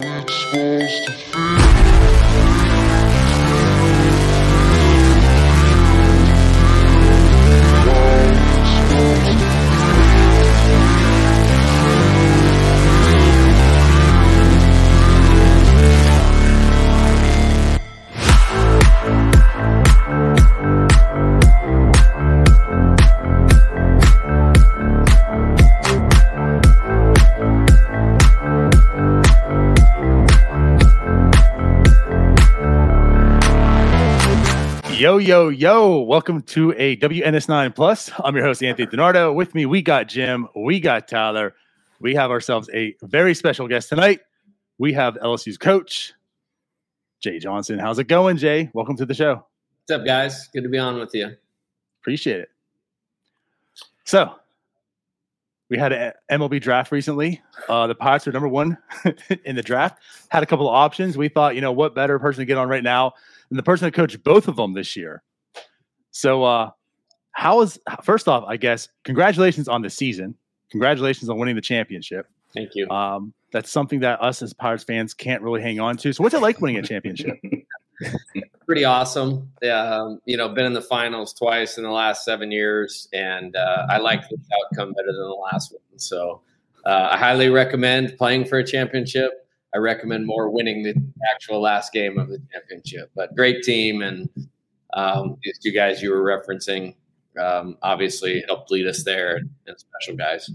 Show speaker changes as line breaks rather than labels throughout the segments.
Yo, yo, yo. Welcome to a WNS9 Plus. I'm your host, Anthony DiNardo. With me, we got Jim, we got Tyler. We have ourselves a very special guest tonight. We have LSU's coach, Jay Johnson. How's it going, Jay? Welcome to the show.
What's up, guys? Good to be on with you.
Appreciate it. So, we had an MLB draft recently. Uh, the Pirates are number one in the draft. Had a couple of options. We thought, you know, what better person to get on right now and the person that coached both of them this year. So, uh, how is first off, I guess, congratulations on the season. Congratulations on winning the championship.
Thank you.
Um, that's something that us as Pirates fans can't really hang on to. So, what's it like winning a championship?
Pretty awesome. Yeah, um, you know, been in the finals twice in the last seven years, and uh, I like this outcome better than the last one. So, uh, I highly recommend playing for a championship. I recommend more winning the actual last game of the championship. But great team, and um, these two guys you were referencing um, obviously helped lead us there, and special guys.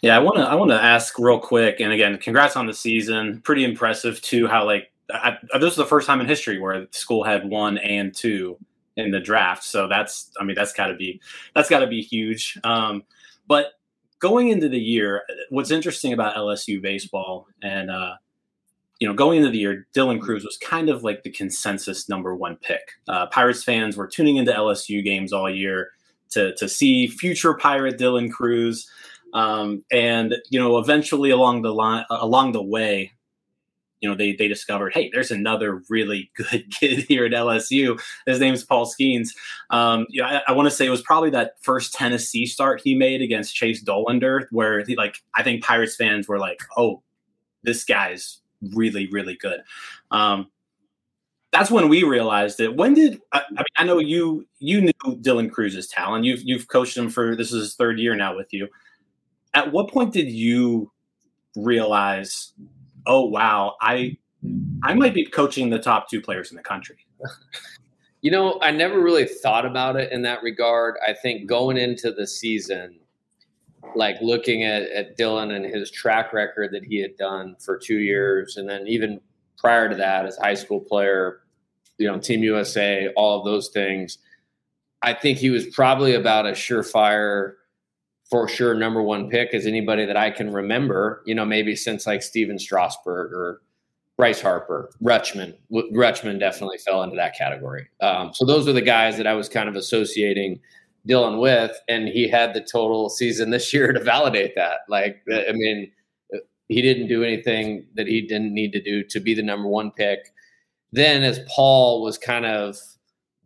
Yeah, I want to I want to ask real quick, and again, congrats on the season. Pretty impressive too. How like I, this is the first time in history where school had one and two in the draft. So that's I mean that's got to be that's got to be huge. Um, but going into the year, what's interesting about LSU baseball and uh, you know, going into the year, Dylan Crews was kind of like the consensus number one pick. Uh, Pirates fans were tuning into LSU games all year to to see future Pirate Dylan Crews, um, and you know, eventually along the line, along the way, you know, they they discovered, hey, there's another really good kid here at LSU. His name's Paul Skenes Um, you know, I, I want to say it was probably that first Tennessee start he made against Chase Dollander, where he like I think Pirates fans were like, oh, this guy's really really good. Um, that's when we realized it. When did I, I, mean? I know you you knew Dylan Crews's talent. You've you've coached him for this is his third year now with you. At what point did you realize oh wow, I I might be coaching the top two players in the country.
You know, I never really thought about it in that regard. I think going into the season, like looking at, at Dylan and his track record that he had done for two years, and then even prior to that as high school player, you know, Team USA, all of those things. I think he was probably about a surefire for sure number one pick as anybody that I can remember, you know, maybe since like Stephen Strasburg or Bryce Harper, Rutschman. Rutschman definitely fell into that category. Um, so those are the guys that I was kind of associating Dylan with, and he had the total season this year to validate that. Like, I mean, he didn't do anything that he didn't need to do to be the number one pick. Then, as Paul was kind of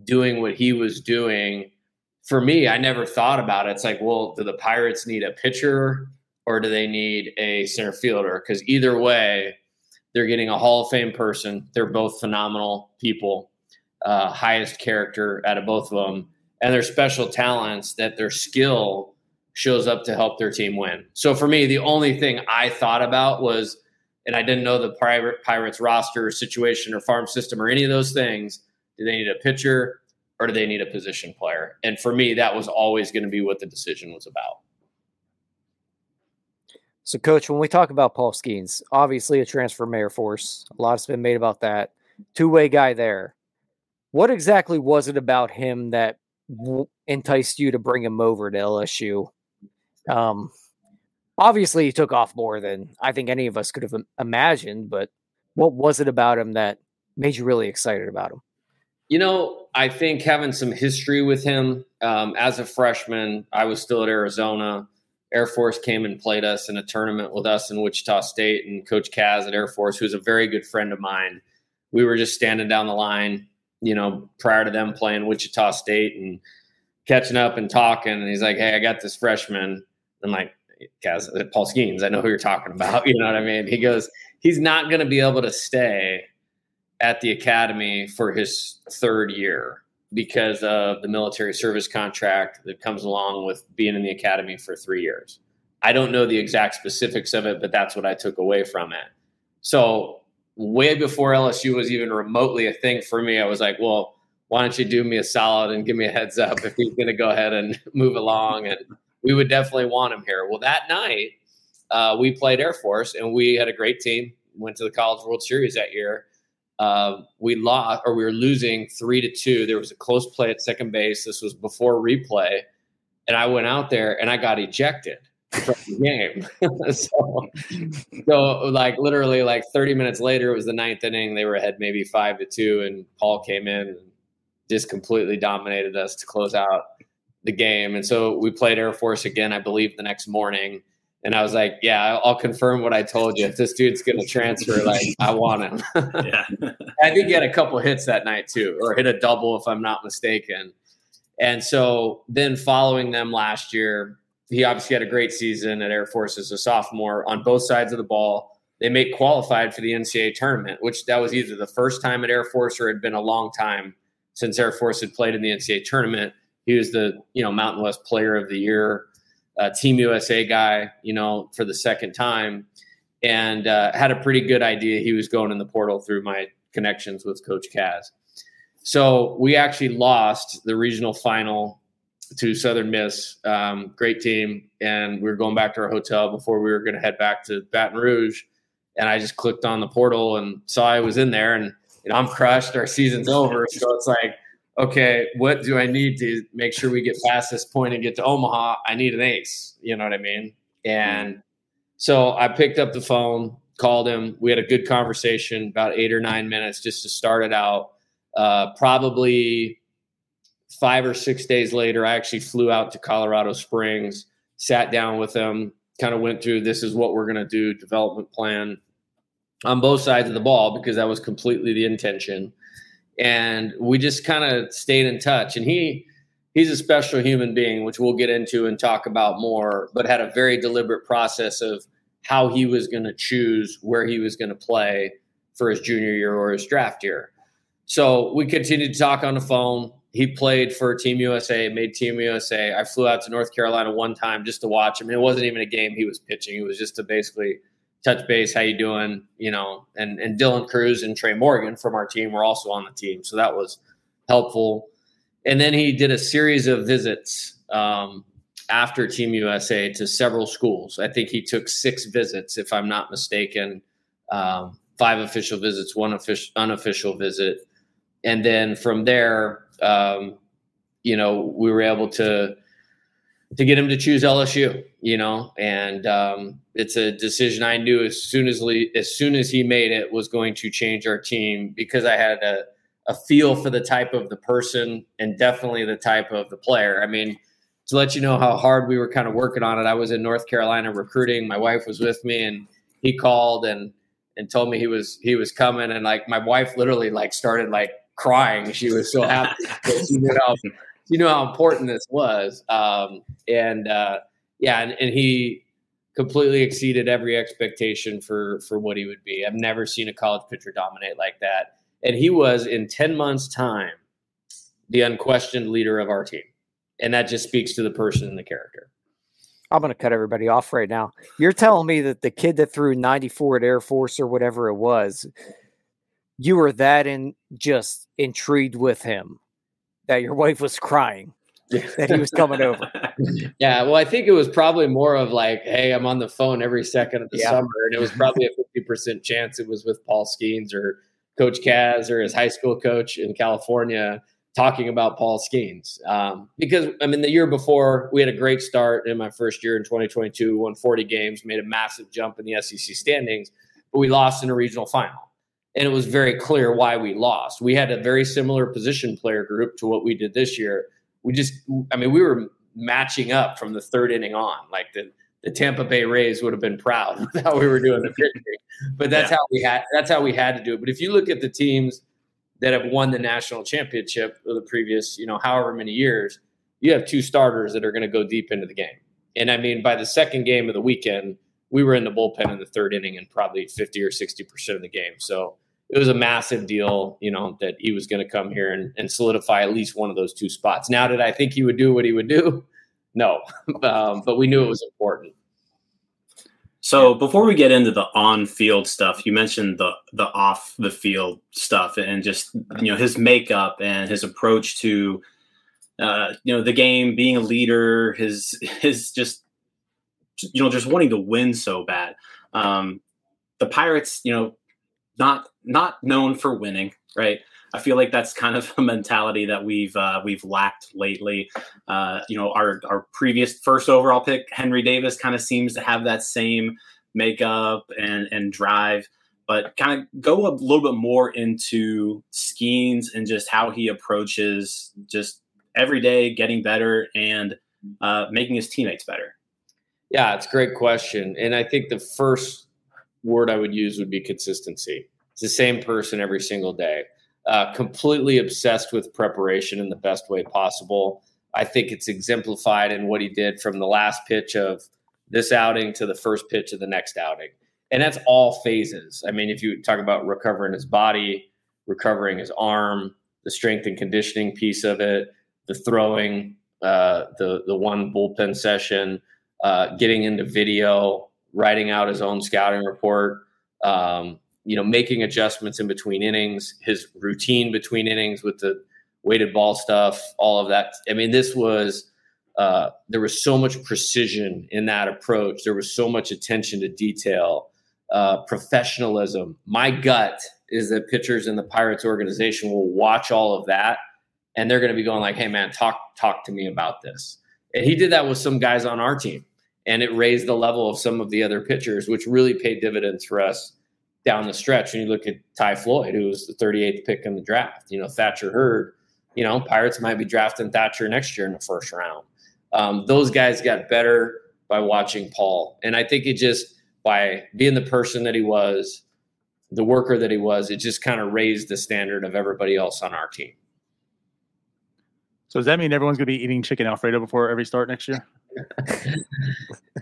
doing what he was doing, for me, I never thought about it. It's like, well, do the Pirates need a pitcher or do they need a center fielder? Because either way, they're getting a Hall of Fame person. They're both phenomenal people, uh, highest character out of both of them, and they're special talents that their skill shows up to help their team win. So for me, the only thing I thought about was, and I didn't know the pirate Pirates roster situation or farm system or any of those things. Do they need a pitcher? Or do they need a position player? And for me, that was always going to be what the decision was about.
So, coach, when we talk about Paul Skenes, obviously a transfer mayor Force, a lot has been made about that. Two way guy there. What exactly was it about him that enticed you to bring him over to LSU? Um, obviously, he took off more than I think any of us could have imagined, but what was it about him that made you really excited about him?
You know, I think having some history with him um, as a freshman, I was still at Arizona. Air Force came and played us in a tournament with us in Wichita State, and Coach Kaz at Air Force, who's a very good friend of mine, we were just standing down the line, you know, prior to them playing Wichita State and catching up and talking. And he's like, "Hey, I got this freshman." I'm like, "Kaz, Paul Skenes, I know who you're talking about." You know what I mean? He goes, he's not going to be able to stay at the academy for his third year because of the military service contract that comes along with being in the academy for three years. I don't know the exact specifics of it, but that's what I took away from it. So, way before LSU was even remotely a thing for me, I was like, well, why don't you do me a solid and give me a heads up if he's going to go ahead and move along? And we would definitely want him here. Well, that night, uh, we played Air Force and we had a great team, went to the College World Series that year. Uh, we lost or we were losing three to two. There was a close play at second base. This was before replay. And I went out there and I got ejected from the game. so, so, like literally, like 30 minutes later, it was the ninth inning. They were ahead maybe five to two, and Paul came in and just completely dominated us to close out the game. And so we played Air Force again, I believe, the next morning. And I was like, yeah, I'll confirm what I told you. If this dude's going to transfer, like, I want him. yeah. I think he had a couple hits that night too, or hit a double, if I'm not mistaken. And so then following them last year, he obviously had a great season at Air Force as a sophomore on both sides of the ball. They made qualified for the NCAA tournament, which that was either the first time at Air Force or had been a long time since Air Force had played in the NCAA tournament. He was the you know Mountain West Player of the Year, uh, Team USA guy, you know, for the second time, and uh, had a pretty good idea he was going in the portal through my connections with Coach Kaz. So we actually lost the regional final to Southern Miss. Um, great team. And we were going back to our hotel before we were going to head back to Baton Rouge. And I just clicked on the portal and saw I was in there. And I'm crushed. Our season's over. So it's like, okay, what do I need to make sure we get past this point and get to Omaha? I need an ace. You know what I mean? And so I picked up the phone, called him. We had a good conversation, about eight or nine minutes just to start it out. Uh, probably five or six days later, I actually flew out to Colorado Springs, sat down with them, kind of went through this is what we're going to do, development plan on both sides of the ball because that was completely the intention. And we just kind of stayed in touch. And he he's a special human being, which we'll get into and talk about more, but had a very deliberate process of how he was going to choose where he was going to play for his junior year or his draft year. So we continued to talk on the phone he played for Team USA, made Team USA. I flew out to North Carolina one time just to watch him. It wasn't even a game he was pitching. It was just to basically touch base. How you doing? You know, and and Dylan Crews and Tre' Morgan from our team were also on the team, so that was helpful. And then he did a series of visits um, after Team USA to several schools. I think he took six visits, if I'm not mistaken. Um, five official visits, one official, unofficial visit, and then from there um, you know, we were able to to get him to choose LSU. You know, and um, it's a decision I knew as soon as as soon as he made it was going to change our team because I had a a feel for the type of the person and definitely the type of the player. I mean, to let you know how hard we were kind of working on it, I was in North Carolina recruiting. My wife was with me, and he called and and told me he was he was coming, and like my wife literally like started like crying. She was so happy. she knew how she know how important this was. Um, and uh, yeah, and, and he completely exceeded every expectation for for what he would be. I've never seen a college pitcher dominate like that. And he was in 10 months time the unquestioned leader of our team. And that just speaks to the person and the character.
I'm going to cut everybody off right now. You're telling me that the kid that threw 94 at Air Force or whatever it was you were that in just intrigued with him that your wife was crying that he was coming over.
Yeah, well, I think it was probably more of like, hey, I'm on the phone every second of the yeah. summer, and it was probably a fifty percent chance it was with Paul Skenes or Coach Kaz or his high school coach in California talking about Paul Skenes. Um, because I mean, the year before we had a great start in my first year in 2022, won 40 games, made a massive jump in the SEC standings, but we lost in a regional final and it was very clear why we lost. We had a very similar position player group to what we did this year. We just, I mean, we were matching up from the third inning on. Like the, the Tampa Bay Rays would have been proud with how we were doing the pitching. But that's yeah. how we had that's how we had to do it. But if you look at the teams that have won the national championship of the previous, you know, however many years, you have two starters that are going to go deep into the game. And I mean, by the second game of the weekend, we were in the bullpen in the third inning and probably 50 or 60% of the game. So it was a massive deal, you know, that he was going to come here and, and, solidify at least one of those two spots. Now, did I think he would do what he would do? No, um, but we knew it was important.
So before we get into the on-field stuff, you mentioned the the off the field stuff and just you know his makeup and his approach to uh, you know the game, being a leader, his his just you know just wanting to win so bad. Um, the Pirates, you know, not not known for winning, right? I feel like that's kind of a mentality that we've uh, we've lacked lately. Uh, you know, our our previous first overall pick, Henry Davis, kind of seems to have that same makeup and and drive. But kind of go a little bit more into Skenes and just how he approaches just every day getting better and uh, making his teammates better.
Yeah, it's a great question, and I think the first word I would use would be consistency. The same person every single day. Uh, completely obsessed with preparation in the best way possible. I think it's exemplified in what he did from the last pitch of this outing to the first pitch of the next outing. And that's all phases. I mean, if you talk about recovering his body, recovering his arm, the strength and conditioning piece of it, the throwing, uh, the the one bullpen session, uh, getting into video, writing out his own scouting report, um, you know, making adjustments in between innings, his routine between innings with the weighted ball stuff, all of that. I mean, this was uh, there was so much precision in that approach. There was so much attention to detail, uh, professionalism. My gut is that pitchers in the Pirates organization will watch all of that, and they're going to be going like, "Hey, man, talk talk to me about this." And he did that with some guys on our team, and it raised the level of some of the other pitchers, which really paid dividends for us down the stretch. And you look at Ty Floyd, who was the 38th pick in the draft. You know, Thatcher Hurd. You know, Pirates might be drafting Thatcher next year in the first round. Um, those guys got better by watching Paul, and I think it just by being the person that he was, the worker that he was, it just kind of raised the standard of everybody else on our team.
So does that mean everyone's going to be eating chicken Alfredo before every start next year?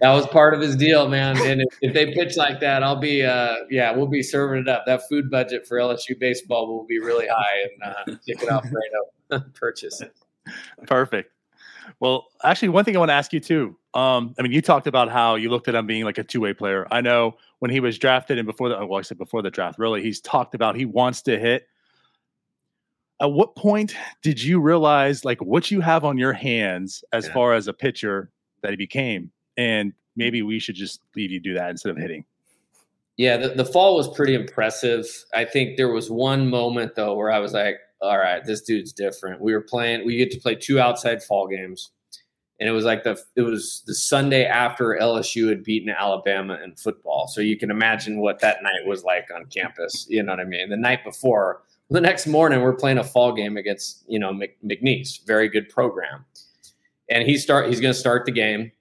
That was part of his deal, man. And if, if, they pitch like that, I'll be, uh, yeah, we'll be serving it up. That food budget for LSU baseball will be really high, and uh, chicken Alfredo purchase.
Perfect. Well, actually, one thing I want to ask you too. Um, I mean, you talked about how you looked at him being like a two-way player. I know when he was drafted and before the well, I said before the draft, really, he's talked about he wants to hit at what point did you realize like what you have on your hands as yeah. far as a pitcher that he became and maybe we should just leave you do that instead of hitting.
Yeah the, the fall was pretty impressive. I think there was one moment though where i was like all right this dude's different. We were playing we get to play two outside fall games and it was like the it was the sunday after lsu had beaten alabama in football. So you can imagine what that night was like on campus you know what i mean? The night before the next morning, we're playing a fall game against you know McNeese, very good program, and he start he's going to start the game,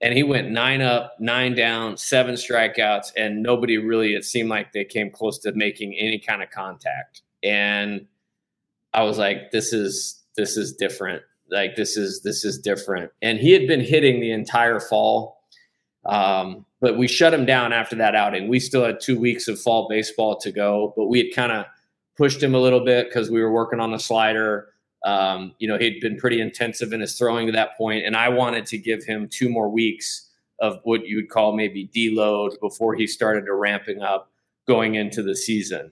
and he went nine up, nine down, seven strikeouts, and nobody really it seemed like they came close to making any kind of contact, and I was like, this is this is different, like this is this is different, and he had been hitting the entire fall. Um, but we shut him down after that outing. We still had two weeks of fall baseball to go, but we had kind of pushed him a little bit because we were working on the slider. Um, you know, he'd been pretty intensive in his throwing to that point, and I wanted to give him two more weeks of what you would call maybe deload before he started to ramping up going into the season.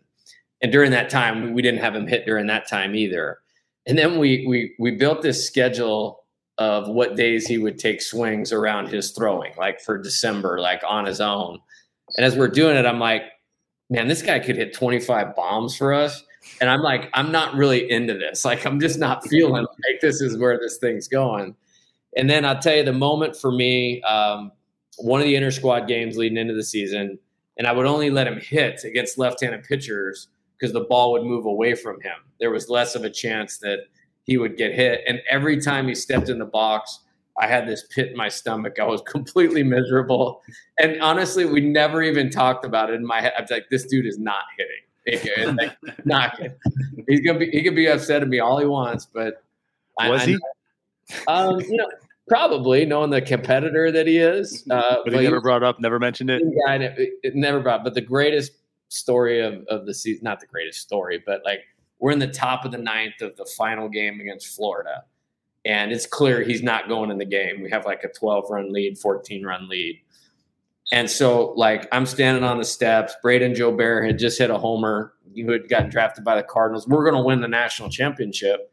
And during that time, we didn't have him hit during that time either. And then we we we built this schedule of what days he would take swings around his throwing, like for December, like on his own. And as we're doing it, I'm like, man, this guy could hit 25 bombs for us. And I'm like, I'm not really into this. Like, I'm just not feeling like this is where this thing's going. And then I'll tell you the moment for me, um, one of the inter squad games leading into the season, and I would only let him hit against left handed pitchers because the ball would move away from him. There was less of a chance that he would get hit. And every time he stepped in the box, I had this pit in my stomach. I was completely miserable. And honestly, we never even talked about it in my head. I was like, this dude is not hitting. Like, not hitting. He's gonna be he could be upset at me all he wants, but
was I, he?
um, you know, Probably knowing the competitor that he is, uh,
but he never brought up, never mentioned it.
Guy, it, it never brought. But the greatest story of, of the season, not the greatest story, but like we're in the top of the ninth of the final game against Florida, and it's clear he's not going in the game. We have like a 12 run lead, 14 run lead. And so, like, I'm standing on the steps. Brayden Joe Jobert had just hit a homer. Who had gotten drafted by the Cardinals. We're going to win the national championship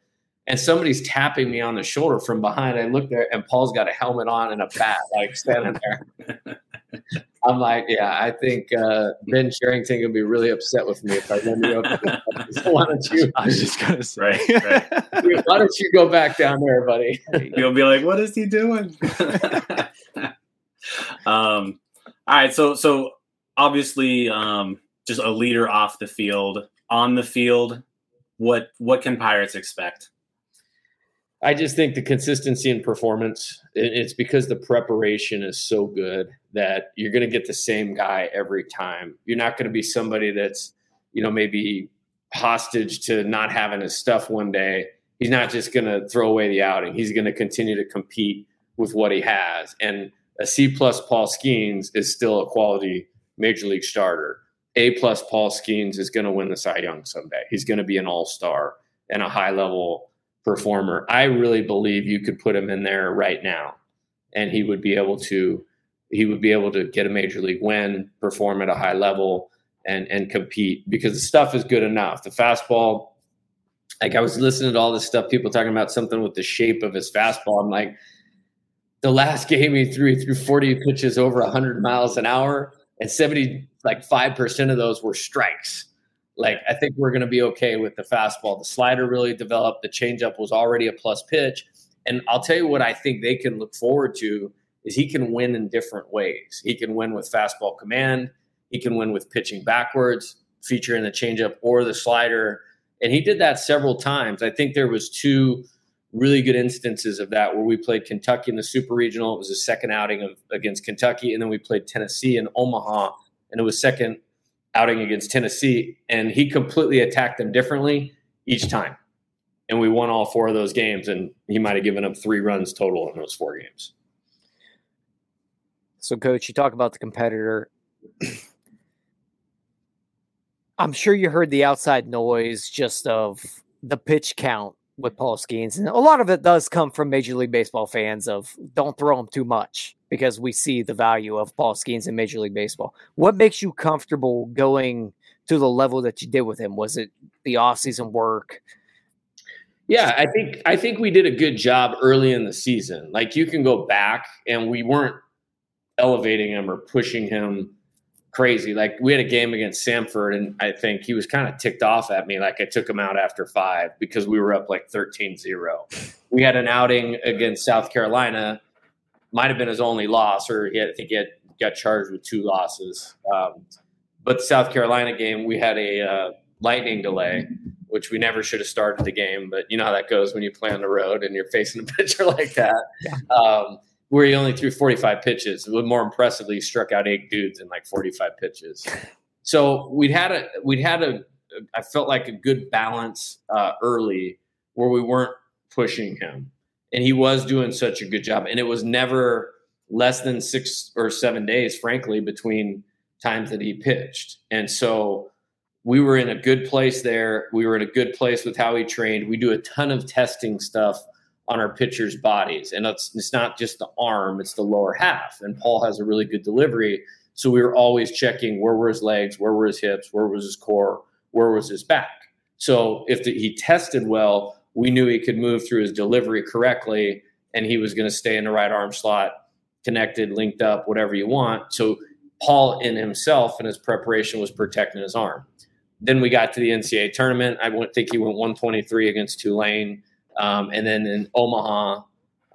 and somebody's tapping me on the shoulder from behind. I look there, and Paul's got a helmet on and a bat, like standing there. I'm like, yeah, I think uh, Ben Cherington would be really upset with me if I run you up. why don't you?
I was just gonna say, right,
right. why don't you go back down there, buddy?
You'll be like, what is he doing? um, all right, so so obviously, um, just a leader off the field, on the field. What what can Pirates expect?
I just think the consistency in performance, it's because the preparation is so good that you're going to get the same guy every time. You're not going to be somebody that's, you know, maybe hostage to not having his stuff one day. He's not just going to throw away the outing. He's going to continue to compete with what he has. And a C plus Paul Skenes is still a quality major league starter. A plus Paul Skenes is going to win the Cy Young someday. He's going to be an all star and a high level performer. I really believe you could put him in there right now, and he would be able to he would be able to get a major league win, perform at a high level, and and compete because the stuff is good enough. The fastball, like I was listening to all this stuff, people talking about something with the shape of his fastball. I'm like, the last game he threw, he threw 40 pitches over 100 miles an hour, and 70 like five percent of those were strikes like I think we're going to be okay with the fastball. The slider really developed. The changeup was already a plus pitch, and I'll tell you what I think they can look forward to is he can win in different ways. He can win with fastball command. He can win with pitching backwards, featuring the changeup or the slider, and he did that several times. I think there was two really good instances of that where we played Kentucky in the Super Regional. It was a second outing of, against Kentucky, and then we played Tennessee in Omaha, and it was second outing against Tennessee, and he completely attacked them differently each time. And we won all four of those games, and he might have given up three runs total in those four games.
So, coach, you talk about the competitor. I'm sure you heard the outside noise just of the pitch count with Paul Skenes. And a lot of it does come from Major League Baseball fans of don't throw him too much because we see the value of Paul Skenes in Major League Baseball. What makes you comfortable going to the level that you did with him? Was it the offseason work?
Yeah, I think I think we did a good job early in the season. Like you can go back and we weren't elevating him or pushing him crazy. Like we had a game against Samford, and I think he was kind of ticked off at me. Like I took him out after five because we were up like 13 0. We had an outing against South Carolina, might have been his only loss, or he had, I think he had, got charged with two losses. Um, but the South Carolina game, we had a uh, lightning delay, which we never should have started the game. But you know how that goes when you play on the road and you're facing a pitcher like that. Yeah. Um, where he only threw 45 pitches. But More impressively, he struck out eight dudes in like 45 pitches. So we'd had a we'd had a I felt like a good balance uh, early where we weren't pushing him, and he was doing such a good job. And it was never less than six or seven days, frankly, between times that he pitched. And so we were in a good place there. We were in a good place with how he trained. We do a ton of testing stuff on our pitchers' bodies. And it's, it's not just the arm, it's the lower half. And Paul has a really good delivery. So we were always checking where were his legs, where were his hips, where was his core, where was his back. So if the, he tested well, we knew he could move through his delivery correctly and he was going to stay in the right arm slot, connected, linked up, whatever you want. So Paul in himself and his preparation was protecting his arm. Then we got to the NCAA tournament. I think he went 123 against Tulane. Um, and then in Omaha,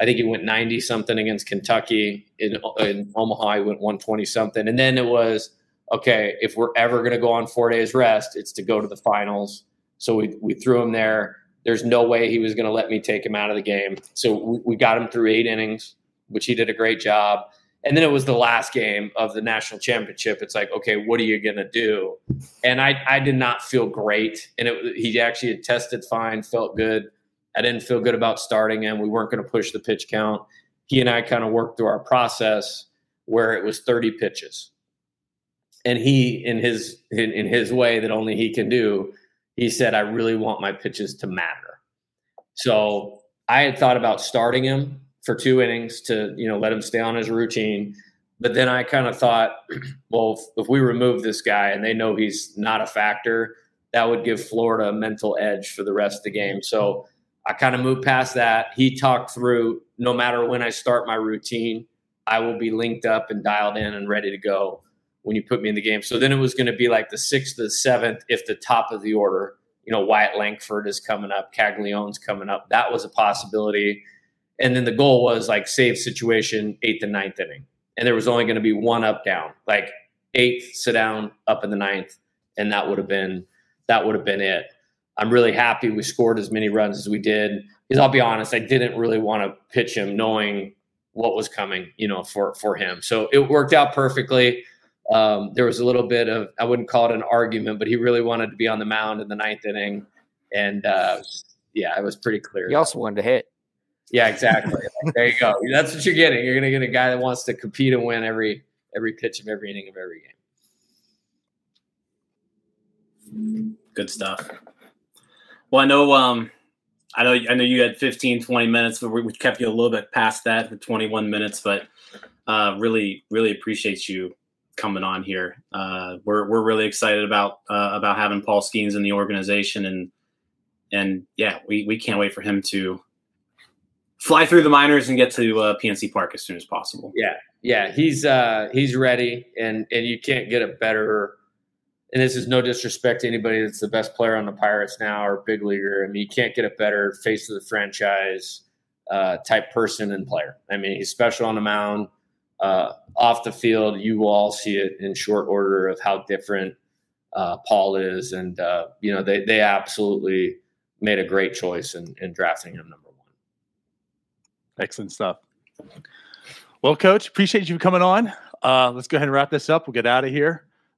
I think he went 90 something against Kentucky. In, in Omaha, he went 120 something. And then it was, okay, if we're ever going to go on four days rest, it's to go to the finals. So we, we threw him there. There's no way he was going to let me take him out of the game. So we, we got him through eight innings, which he did a great job. And then it was the last game of the national championship. It's like, okay, what are you going to do? And I, I did not feel great. And it, he actually had tested fine, felt good I didn't feel good about starting him. We weren't going to push the pitch count. he and I kind of worked through our process where it was 30 pitches. And he, in his in, in his way that only he can do, he said, "I really want my pitches to matter." So I had thought about starting him for two innings to you know let him stay on his routine. But then I kind of thought, well, if, if we remove this guy and they know he's not a factor, that would give Florida a mental edge for the rest of the game. So I kind of moved past that. He talked through no matter when I start my routine, I will be linked up and dialed in and ready to go when you put me in the game. So then it was going to be like the sixth to the seventh if the top of the order, you know, Wyatt Langford is coming up, Caglianone's coming up. That was a possibility. And then the goal was like save situation eighth and ninth inning. And there was only going to be one up down, like eighth, sit down, up in the ninth. And that would have been that would have been it. I'm really happy we scored as many runs as we did. Because I'll be honest, I didn't really want to pitch him knowing what was coming, you know, for for him. So it worked out perfectly. Um, there was a little bit of I wouldn't call it an argument, but he really wanted to be on the mound in the ninth inning, and uh, yeah, it was pretty clear.
He also wanted to hit.
Yeah, exactly. there you go. That's what you're getting. You're going to get a guy that wants to compete and win every every pitch of every inning of every
game. Good stuff. Well, I know, um, I know, I know you had 15, 20 minutes, but we kept you a little bit past that for 21 minutes. But uh, really, really appreciate you coming on here. Uh, we're we're really excited about uh, about having Paul Skenes in the organization, and and yeah, we we can't wait for him to fly through the minors and get to uh, PNC Park as soon as possible.
Yeah, yeah, he's uh, he's ready, and and you can't get a better and this is no disrespect to anybody that's the best player on the Pirates now or big leaguer. I mean, you can't get a better face of the franchise uh, type person and player. I mean, he's special on the mound. Uh, off the field, you will all see it in short order of how different uh, Paul is, and uh, you know they they absolutely made a great choice in, in drafting him number one.
Excellent stuff. Well, Coach, appreciate you coming on. Uh, let's go ahead and wrap this up. We'll get out of here.